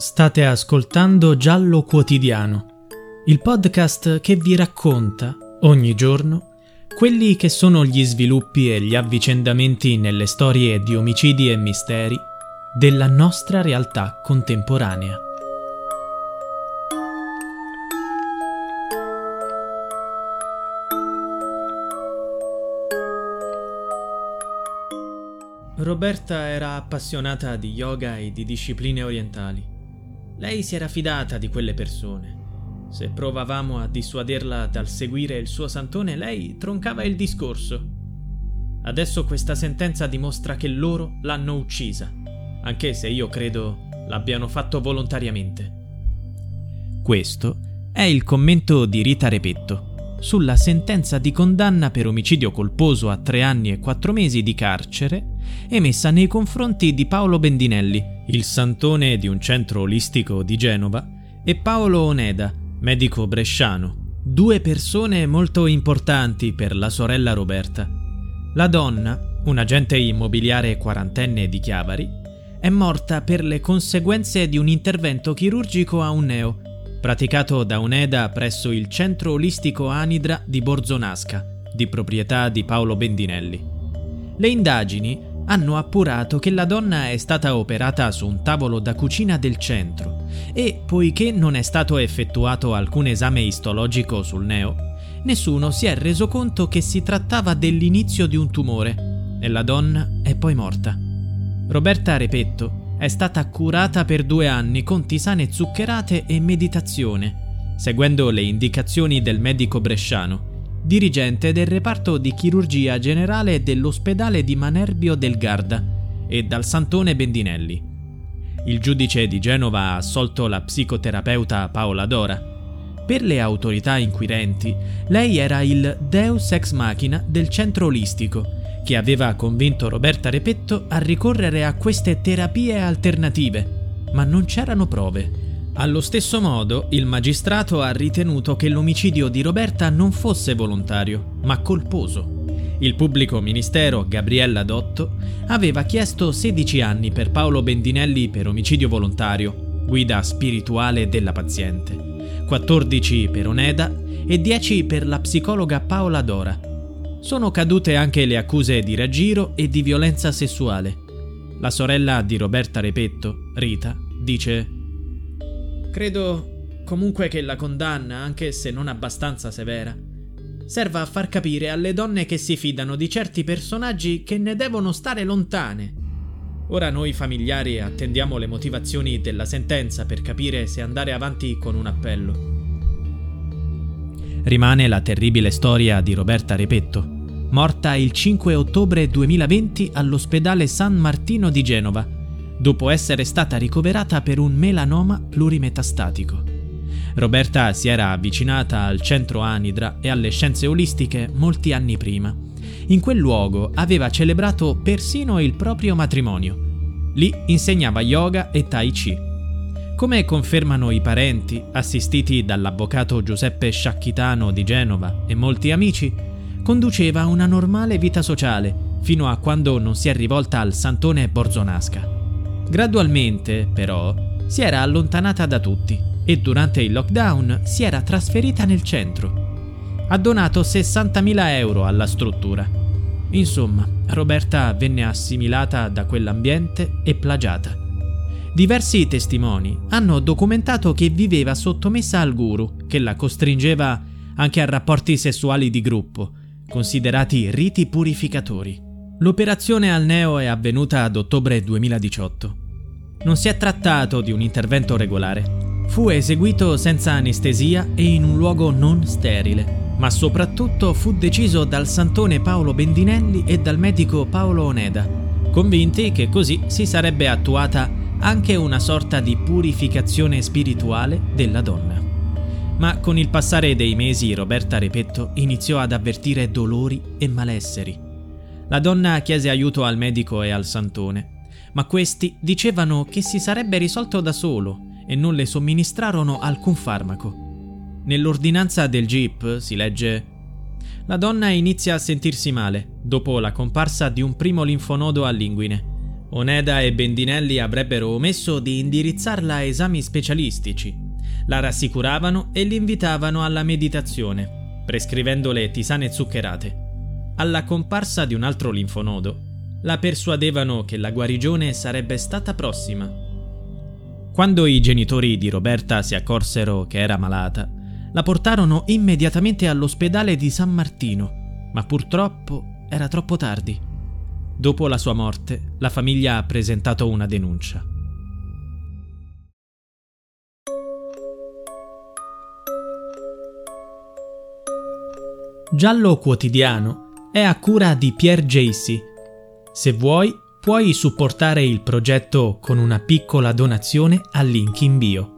State ascoltando Giallo Quotidiano, il podcast che vi racconta ogni giorno quelli che sono gli sviluppi e gli avvicendamenti nelle storie di omicidi e misteri della nostra realtà contemporanea. Roberta era appassionata di yoga e di discipline orientali. Lei si era fidata di quelle persone. Se provavamo a dissuaderla dal seguire il suo santone, lei troncava il discorso. Adesso questa sentenza dimostra che loro l'hanno uccisa, anche se io credo l'abbiano fatto volontariamente. Questo è il commento di Rita Repetto sulla sentenza di condanna per omicidio colposo a tre anni e quattro mesi di carcere emessa nei confronti di Paolo Bendinelli, il santone di un centro olistico di Genova, e Paolo Oneda, medico bresciano, due persone molto importanti per la sorella Roberta. La donna, un agente immobiliare quarantenne di Chiavari, è morta per le conseguenze di un intervento chirurgico a un neo, praticato da Oneda presso il centro olistico Anidra di Borzonasca, di proprietà di Paolo Bendinelli. Le indagini hanno appurato che la donna è stata operata su un tavolo da cucina del centro e, poiché non è stato effettuato alcun esame istologico sul neo, nessuno si è reso conto che si trattava dell'inizio di un tumore e la donna è poi morta. Roberta Repetto è stata curata per due anni con tisane zuccherate e meditazione, seguendo le indicazioni del medico bresciano dirigente del reparto di chirurgia generale dell'ospedale di Manerbio del Garda e dal Santone Bendinelli. Il giudice di Genova ha assolto la psicoterapeuta Paola Dora. Per le autorità inquirenti, lei era il deus ex machina del centro olistico, che aveva convinto Roberta Repetto a ricorrere a queste terapie alternative, ma non c'erano prove. Allo stesso modo, il magistrato ha ritenuto che l'omicidio di Roberta non fosse volontario, ma colposo. Il pubblico ministero Gabriella Dotto aveva chiesto 16 anni per Paolo Bendinelli per omicidio volontario, guida spirituale della paziente, 14 per Oneda e 10 per la psicologa Paola Dora. Sono cadute anche le accuse di raggiro e di violenza sessuale. La sorella di Roberta Repetto, Rita, dice Credo comunque che la condanna, anche se non abbastanza severa, serva a far capire alle donne che si fidano di certi personaggi che ne devono stare lontane. Ora noi familiari attendiamo le motivazioni della sentenza per capire se andare avanti con un appello. Rimane la terribile storia di Roberta Repetto, morta il 5 ottobre 2020 all'ospedale San Martino di Genova dopo essere stata ricoverata per un melanoma plurimetastatico. Roberta si era avvicinata al centro Anidra e alle scienze olistiche molti anni prima. In quel luogo aveva celebrato persino il proprio matrimonio. Lì insegnava yoga e tai chi. Come confermano i parenti, assistiti dall'avvocato Giuseppe Sciacchitano di Genova e molti amici, conduceva una normale vita sociale fino a quando non si è rivolta al santone Borzonasca. Gradualmente, però, si era allontanata da tutti e durante il lockdown si era trasferita nel centro. Ha donato 60.000 euro alla struttura. Insomma, Roberta venne assimilata da quell'ambiente e plagiata. Diversi testimoni hanno documentato che viveva sottomessa al guru, che la costringeva anche a rapporti sessuali di gruppo, considerati riti purificatori. L'operazione al neo è avvenuta ad ottobre 2018. Non si è trattato di un intervento regolare. Fu eseguito senza anestesia e in un luogo non sterile, ma soprattutto fu deciso dal santone Paolo Bendinelli e dal medico Paolo Oneda, convinti che così si sarebbe attuata anche una sorta di purificazione spirituale della donna. Ma con il passare dei mesi Roberta Repetto iniziò ad avvertire dolori e malesseri la donna chiese aiuto al medico e al santone, ma questi dicevano che si sarebbe risolto da solo e non le somministrarono alcun farmaco. Nell'ordinanza del GIP si legge La donna inizia a sentirsi male dopo la comparsa di un primo linfonodo all'inguine. Oneda e Bendinelli avrebbero omesso di indirizzarla a esami specialistici. La rassicuravano e l'invitavano alla meditazione, prescrivendole tisane zuccherate. Alla comparsa di un altro linfonodo, la persuadevano che la guarigione sarebbe stata prossima. Quando i genitori di Roberta si accorsero che era malata, la portarono immediatamente all'ospedale di San Martino, ma purtroppo era troppo tardi. Dopo la sua morte, la famiglia ha presentato una denuncia. Giallo Quotidiano è a cura di Pierre Jacy. Se vuoi, puoi supportare il progetto con una piccola donazione al link in bio.